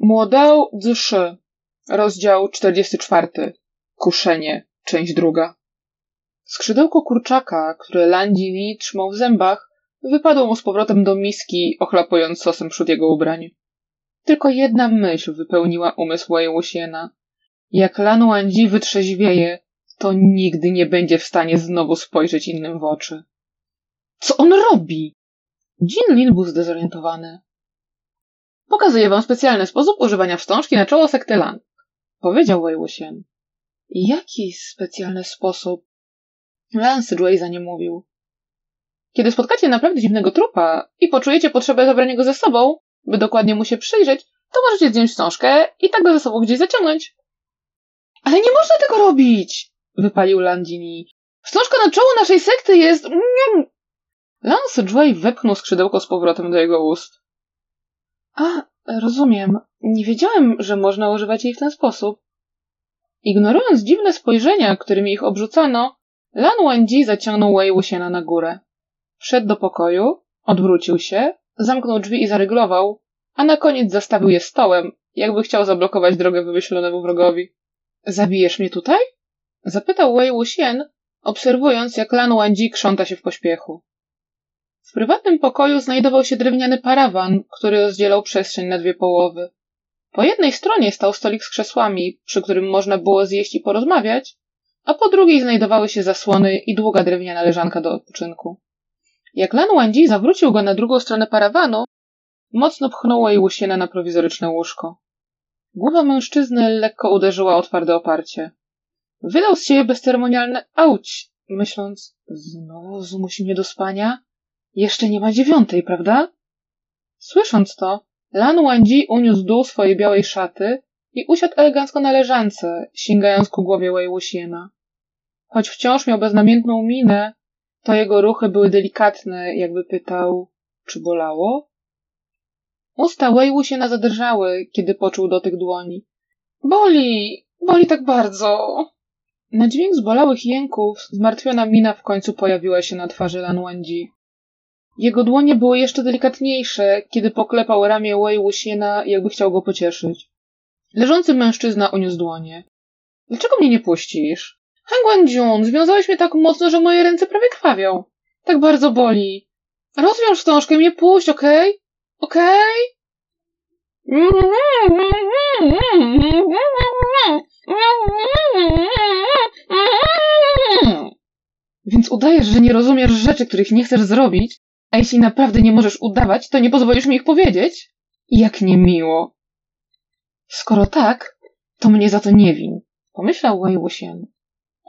Młodał Dzyszy, rozdział 44. Kuszenie, część druga. Skrzydełko kurczaka, które Landzi Lee trzymał w zębach, wypadło mu z powrotem do miski, ochlapując sosem przód jego ubrań. Tylko jedna myśl wypełniła umysł Wei Wuxiena. Jak Lan Wangji wytrzeźwieje, to nigdy nie będzie w stanie znowu spojrzeć innym w oczy. Co on robi? Jin Lin był zdezorientowany. Pokazuję wam specjalny sposób używania wstążki na czoło sekty Lan. Powiedział Wei Wuxian. Jaki specjalny sposób? Lan Sidway za nie mówił. Kiedy spotkacie naprawdę dziwnego trupa i poczujecie potrzebę zabrania go ze sobą, by dokładnie mu się przyjrzeć, to możecie zdjąć wstążkę i tak go ze sobą gdzieś zaciągnąć. Ale nie można tego robić! wypalił Landini. Wstążka na czoło naszej sekty jest... Lance Joy wepchnął skrzydełko z powrotem do jego ust. A, rozumiem. Nie wiedziałem, że można używać jej w ten sposób. Ignorując dziwne spojrzenia, którymi ich obrzucano, Lan Wenji zaciągnął Wei Wuxiena na górę. Wszedł do pokoju, odwrócił się, zamknął drzwi i zaryglował, a na koniec zastawił je stołem, jakby chciał zablokować drogę wymyślonemu wrogowi. Zabijesz mnie tutaj? Zapytał Wei Wuxian, obserwując, jak Lan Wenji krząta się w pośpiechu. W prywatnym pokoju znajdował się drewniany parawan, który rozdzielał przestrzeń na dwie połowy. Po jednej stronie stał stolik z krzesłami, przy którym można było zjeść i porozmawiać, a po drugiej znajdowały się zasłony i długa drewniana leżanka do odpoczynku. Jak Lan Wangji zawrócił go na drugą stronę parawanu, mocno pchnął jej łusiena na prowizoryczne łóżko. Głowa mężczyzny lekko uderzyła o twarde oparcie. Wydał z siebie bezceremonialne auć, myśląc, znowu zmusi mnie do spania? Jeszcze nie ma dziewiątej, prawda? Słysząc to, Lan Wangji uniósł dół swojej białej szaty i usiadł elegancko na leżance, sięgając ku głowie Wei Wuxiena. Choć wciąż miał beznamiętną minę, to jego ruchy były delikatne, jakby pytał, czy bolało? Usta Wei Wuxiena zadrżały, kiedy poczuł dotyk dłoni. Boli! Boli tak bardzo! Na dźwięk zbolałych jęków zmartwiona mina w końcu pojawiła się na twarzy Lan Wangji. Jego dłonie były jeszcze delikatniejsze, kiedy poklepał ramię Wei Wuxiena, jakby chciał go pocieszyć. Leżący mężczyzna uniósł dłonie. Dlaczego mnie nie puścisz? Hangwan związałeś mnie tak mocno, że moje ręce prawie krwawią. Tak bardzo boli. Rozwiąż wstążkę mnie puść, okej? Okay? Okej? Okay? Więc udajesz, że nie rozumiesz rzeczy, których nie chcesz zrobić, a jeśli naprawdę nie możesz udawać, to nie pozwolisz mi ich powiedzieć? Jak niemiło. Skoro tak, to mnie za to nie win, pomyślał Wei Wuxian.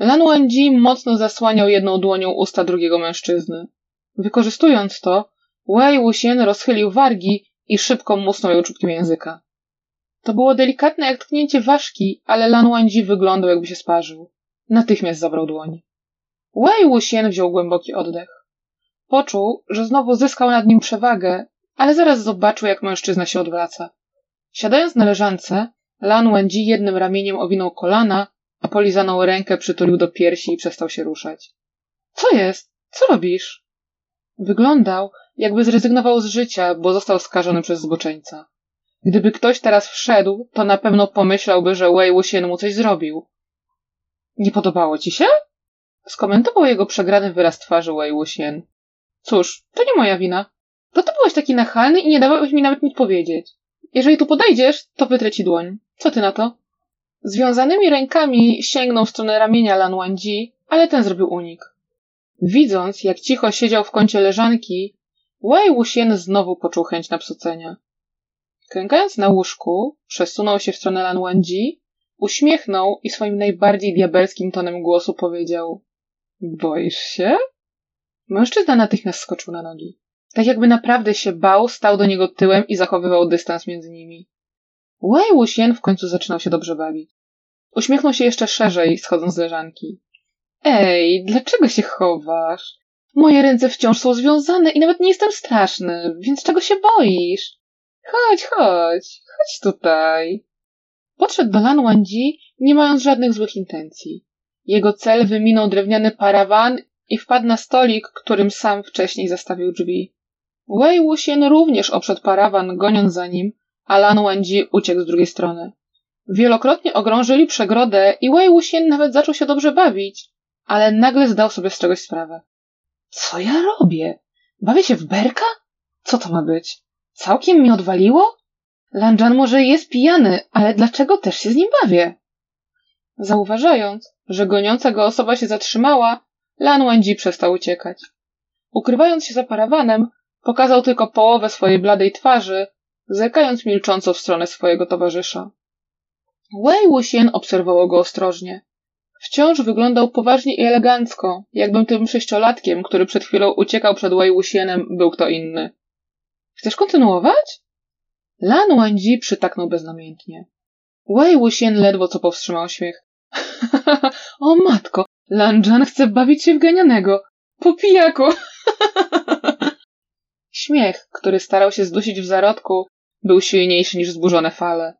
Lan Wenji mocno zasłaniał jedną dłonią usta drugiego mężczyzny. Wykorzystując to, Wei Wuxian rozchylił wargi i szybko musnął ją czubkiem języka. To było delikatne jak tknięcie ważki, ale Lan Wenji wyglądał jakby się sparzył. Natychmiast zabrał dłoń. Wei Wuxian wziął głęboki oddech. Poczuł, że znowu zyskał nad nim przewagę, ale zaraz zobaczył, jak mężczyzna się odwraca. Siadając na leżance, Lan Wenji jednym ramieniem owinął kolana, a polizaną rękę przytulił do piersi i przestał się ruszać. Co jest? Co robisz? Wyglądał, jakby zrezygnował z życia, bo został skażony przez zboczeńca. Gdyby ktoś teraz wszedł, to na pewno pomyślałby, że Wei Wuxian mu coś zrobił. Nie podobało ci się? Skomentował jego przegrany wyraz twarzy Wei Wuxian. Cóż, to nie moja wina. To ty byłeś taki nachalny i nie dawałeś mi nawet nic powiedzieć. Jeżeli tu podejdziesz, to wytrę ci dłoń. Co ty na to? Związanymi rękami sięgnął w stronę ramienia Lan Wangji, ale ten zrobił unik. Widząc, jak cicho siedział w kącie leżanki, Wei Wuxian znowu poczuł chęć napsucenia. Klękając na łóżku, przesunął się w stronę Lan Wangji, uśmiechnął i swoim najbardziej diabelskim tonem głosu powiedział Boisz się? Mężczyzna natychmiast skoczył na nogi. Tak jakby naprawdę się bał, stał do niego tyłem i zachowywał dystans między nimi. Wei Wuxian w końcu zaczynał się dobrze bawić. Uśmiechnął się jeszcze szerzej, schodząc z leżanki. Ej, dlaczego się chowasz? Moje ręce wciąż są związane i nawet nie jestem straszny, więc czego się boisz? Chodź, chodź, chodź tutaj. Podszedł do Lan nie mając żadnych złych intencji. Jego cel wyminął drewniany parawan i wpadł na stolik, którym sam wcześniej zastawił drzwi. Wei Wuxian również obszedł parawan, goniąc za nim, a Lan Wenji uciekł z drugiej strony. Wielokrotnie ogrążyli przegrodę i Wei Wuxian nawet zaczął się dobrze bawić, ale nagle zdał sobie z czegoś sprawę. Co ja robię? Bawię się w berka? Co to ma być? Całkiem mi odwaliło? Lanjan może jest pijany, ale dlaczego też się z nim bawię? Zauważając, że goniąca go osoba się zatrzymała, Lan Wenji przestał uciekać. Ukrywając się za parawanem, pokazał tylko połowę swojej bladej twarzy, zerkając milcząco w stronę swojego towarzysza. Wei Wuxian obserwował go ostrożnie. Wciąż wyglądał poważnie i elegancko, jakbym tym sześciolatkiem, który przed chwilą uciekał przed Wei Wuxianem, był kto inny. Chcesz kontynuować? Lan Wenji przytaknął beznamiętnie. Wei Wuxian ledwo co powstrzymał śmiech. o matko, Lan Zhan chce bawić się w ganianego. Po pijaku. Śmiech, który starał się zdusić w zarodku, był silniejszy niż zburzone fale.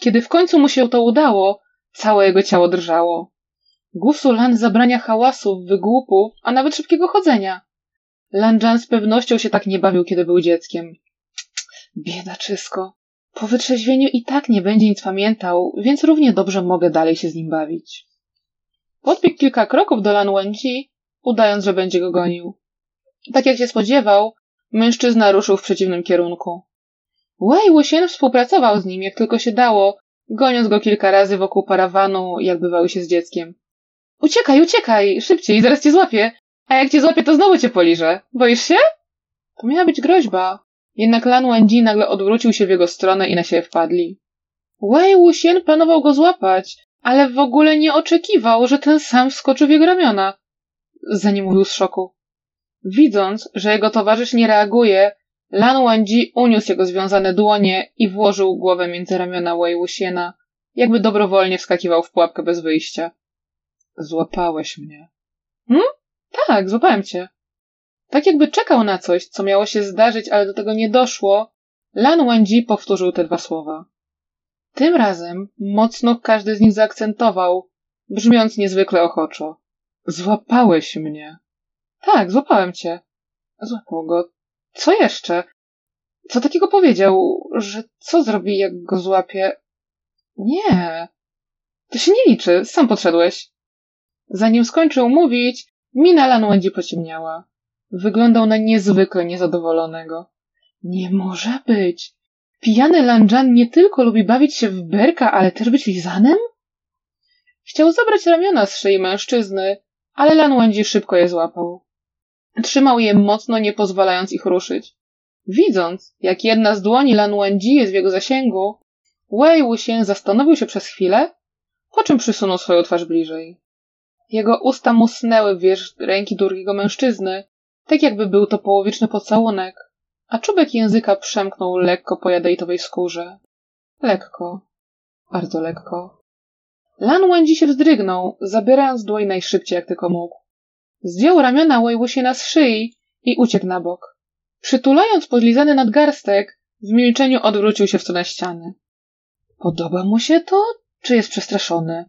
Kiedy w końcu mu się to udało, całe jego ciało drżało. Gusu Lan zabrania hałasu, wygłupu, a nawet szybkiego chodzenia. Lan Zhan z pewnością się tak nie bawił, kiedy był dzieckiem. Biedaczysko. Po wytrzeźwieniu i tak nie będzie nic pamiętał, więc równie dobrze mogę dalej się z nim bawić. Podbiegł kilka kroków do Lan Wenji, udając, że będzie go gonił. Tak jak się spodziewał, mężczyzna ruszył w przeciwnym kierunku. Wei Wuxian współpracował z nim, jak tylko się dało, goniąc go kilka razy wokół parawanu, jak bywały się z dzieckiem. Uciekaj, uciekaj, szybciej, zaraz cię złapię. A jak cię złapię, to znowu cię poliżę. Boisz się? To miała być groźba. Jednak Lan Wenji nagle odwrócił się w jego stronę i na siebie wpadli. Wei Wuxian planował go złapać, ale w ogóle nie oczekiwał, że ten sam wskoczył w jego ramiona. Zanim mówił z szoku. Widząc, że jego towarzysz nie reaguje, Lan Wenji uniósł jego związane dłonie i włożył głowę między ramiona Wei Wuxiana, jakby dobrowolnie wskakiwał w pułapkę bez wyjścia. Złapałeś mnie. Hmm? Tak, złapałem cię. Tak jakby czekał na coś, co miało się zdarzyć, ale do tego nie doszło, Lan Wenji powtórzył te dwa słowa. Tym razem mocno każdy z nich zaakcentował, brzmiąc niezwykle ochoczo. Złapałeś mnie. Tak, złapałem cię. Złapał go. Co jeszcze? Co takiego powiedział, że co zrobi, jak go złapie? Nie. To się nie liczy, sam podszedłeś. Zanim skończył mówić, mina Lanwędzi pociemniała. Wyglądał na niezwykle niezadowolonego. Nie może być. Pijany Lanjan nie tylko lubi bawić się w berka, ale też być lizanem? Chciał zabrać ramiona z szyi mężczyzny, ale Lanwędzi szybko je złapał. Trzymał je mocno, nie pozwalając ich ruszyć. Widząc, jak jedna z dłoni Lanwędzi jest w jego zasięgu, Wei Wuxian zastanowił się przez chwilę, po czym przysunął swoją twarz bliżej. Jego usta musnęły w wierzch ręki drugiego mężczyzny, tak jakby był to połowiczny pocałunek, a czubek języka przemknął lekko po jadejtowej skórze. Lekko. Bardzo lekko. Lan Wendzi się wzdrygnął, zabierając dłoń najszybciej jak tylko mógł. Zdjął ramiona Wejwusiena z szyi i uciekł na bok. Przytulając podlizany nadgarstek, w milczeniu odwrócił się w stronę ściany. Podoba mu się to, czy jest przestraszony?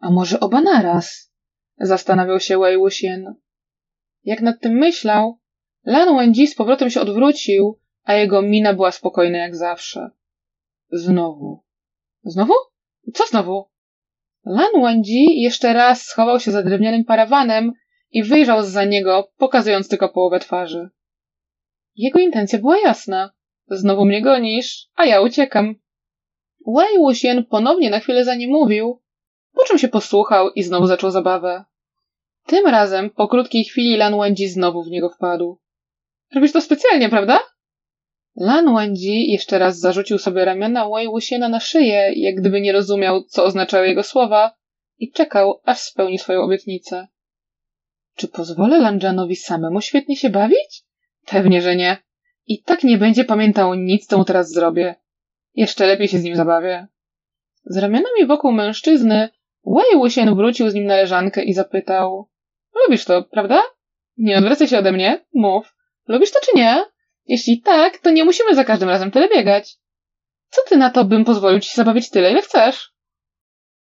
A może oba naraz? Zastanawiał się Wei. Jak nad tym myślał, Lan Wenji z powrotem się odwrócił, a jego mina była spokojna jak zawsze. Znowu. Znowu? Co znowu? Lan Wenji jeszcze raz schował się za drewnianym parawanem i wyjrzał za niego, pokazując tylko połowę twarzy. Jego intencja była jasna. Znowu mnie gonisz, a ja uciekam. Wei Wuxian ponownie na chwilę za nim mówił, po czym się posłuchał i znowu zaczął zabawę. Tym razem, po krótkiej chwili, Lan Wenji znowu w niego wpadł. Robisz to specjalnie, prawda? Lan Wenji jeszcze raz zarzucił sobie ramiona Wei Wuxiana na szyję, jak gdyby nie rozumiał, co oznaczały jego słowa i czekał, aż spełni swoją obietnicę. Czy pozwolę Lanjanowi samemu świetnie się bawić? Pewnie, że nie. I tak nie będzie pamiętał nic, co mu teraz zrobię. Jeszcze lepiej się z nim zabawię. Z ramionami wokół mężczyzny Wei Wuxian wrócił z nim na leżankę i zapytał Lubisz to, prawda? Nie odwracaj się ode mnie. Mów. Lubisz to czy nie? Jeśli tak, to nie musimy za każdym razem tyle biegać. Co ty na to, bym pozwolił ci zabawić tyle, ile chcesz?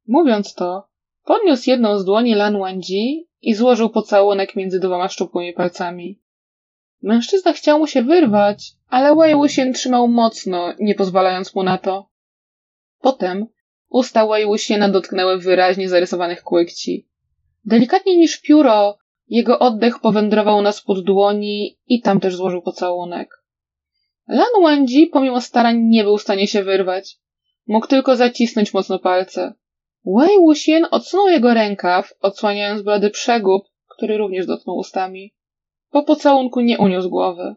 Mówiąc to, podniósł jedną z dłoni Lan Wenji i złożył pocałunek między dwoma szczupłymi palcami. Mężczyzna chciał mu się wyrwać, ale Wei się trzymał mocno, nie pozwalając mu na to. Potem usta Wei dotknęły wyraźnie zarysowanych kłykci. Delikatniej niż pióro, jego oddech powędrował na spód dłoni i tam też złożył pocałunek. Lan Wendzi, pomimo starań, nie był w stanie się wyrwać. Mógł tylko zacisnąć mocno palce. Wei Wuxian odsunął jego rękaw, odsłaniając blady przegub, który również dotknął ustami. Po pocałunku nie uniósł głowy.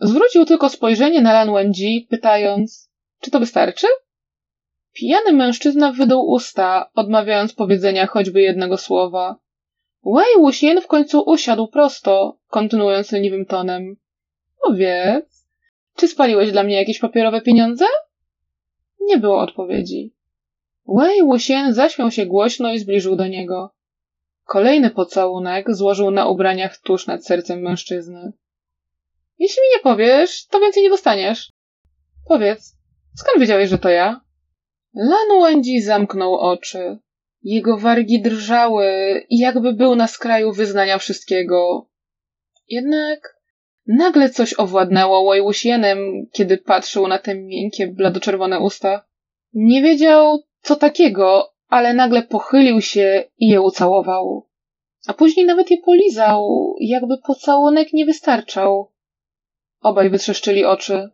Zwrócił tylko spojrzenie na Lan Wendzi, pytając, czy to wystarczy? Pijany mężczyzna wydał usta, odmawiając powiedzenia choćby jednego słowa. Wei Wuxian w końcu usiadł prosto, kontynuując leniwym tonem. Powiedz, czy spaliłeś dla mnie jakieś papierowe pieniądze? Nie było odpowiedzi. Wei Wuxian zaśmiał się głośno i zbliżył do niego. Kolejny pocałunek złożył na ubraniach tuż nad sercem mężczyzny. Jeśli mi nie powiesz, to więcej nie dostaniesz. Powiedz, skąd wiedziałeś, że to ja? Lan zamknął oczy. Jego wargi drżały jakby był na skraju wyznania wszystkiego. Jednak nagle coś owładnęło Wei Wuxianem, kiedy patrzył na te miękkie, bladoczerwone usta. Nie wiedział, co takiego, ale nagle pochylił się i je ucałował. A później nawet je polizał, jakby pocałunek nie wystarczał. Obaj wytrzeszczyli oczy.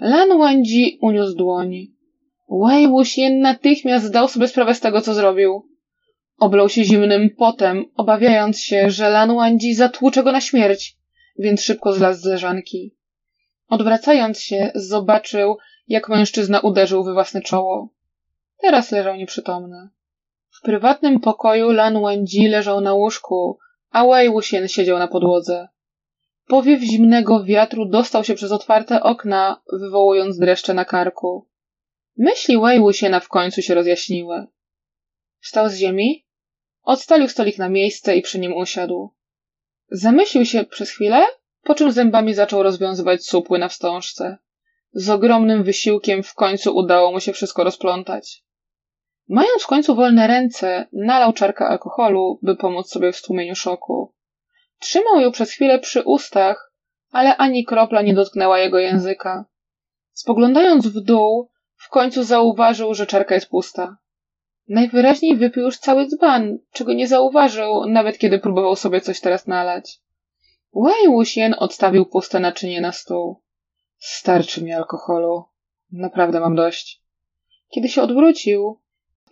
Lan Wendzi uniósł dłoń. Wuxian natychmiast zdał sobie sprawę z tego, co zrobił. Oblał się zimnym potem, obawiając się, że Lan Wendzi zatłucze go na śmierć, więc szybko zlazł z leżanki. Odwracając się, zobaczył, jak mężczyzna uderzył we własne czoło. Teraz leżał nieprzytomny. W prywatnym pokoju Lan Wendzi leżał na łóżku, a Wei Wuxian siedział na podłodze. Powiew zimnego wiatru dostał się przez otwarte okna, wywołując dreszcze na karku. Myśli Wei Wuxiana w końcu się rozjaśniły. Wstał z ziemi, odstalił stolik na miejsce i przy nim usiadł. Zamyślił się przez chwilę, po czym zębami zaczął rozwiązywać supły na wstążce. Z ogromnym wysiłkiem w końcu udało mu się wszystko rozplątać. Mając w końcu wolne ręce, nalał czarkę alkoholu, by pomóc sobie w stłumieniu szoku. Trzymał ją przez chwilę przy ustach, ale ani kropla nie dotknęła jego języka. Spoglądając w dół, w końcu zauważył, że czarka jest pusta. Najwyraźniej wypił już cały dzban, czego nie zauważył, nawet kiedy próbował sobie coś teraz nalać. Wei Wuxian odstawił puste naczynie na stół. Starczy mi alkoholu. Naprawdę mam dość. Kiedy się odwrócił,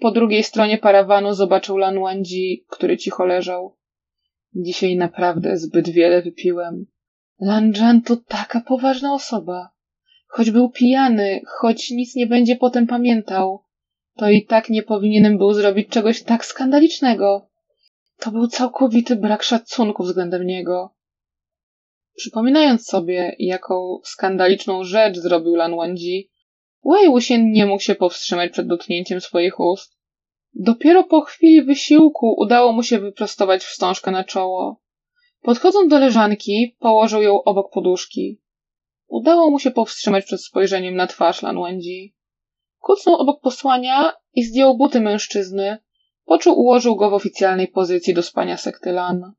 po drugiej stronie parawanu zobaczył Lan Wangji, który cicho leżał. Dzisiaj naprawdę zbyt wiele wypiłem. Lan Zhan to taka poważna osoba. Choć był pijany, choć nic nie będzie potem pamiętał, to i tak nie powinienem był zrobić czegoś tak skandalicznego. To był całkowity brak szacunku względem niego. Przypominając sobie, jaką skandaliczną rzecz zrobił Lan Wangji, Wei Wuxian nie mógł się powstrzymać przed dotknięciem swoich ust. Dopiero po chwili wysiłku udało mu się wyprostować wstążkę na czoło. Podchodząc do leżanki, położył ją obok poduszki. Udało mu się powstrzymać przed spojrzeniem na twarz Lan Wendzi. Kucnął obok posłania i zdjął buty mężczyzny, po czym ułożył go w oficjalnej pozycji do spania sekty Lan.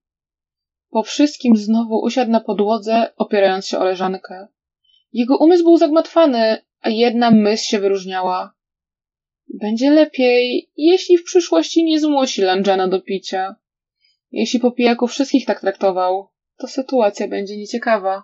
Po wszystkim znowu usiadł na podłodze, opierając się o leżankę. Jego umysł był zagmatwany, a jedna myśl się wyróżniała. Będzie lepiej, jeśli w przyszłości nie zmusi Lanjana do picia. Jeśli po pijaku wszystkich tak traktował, to sytuacja będzie nieciekawa.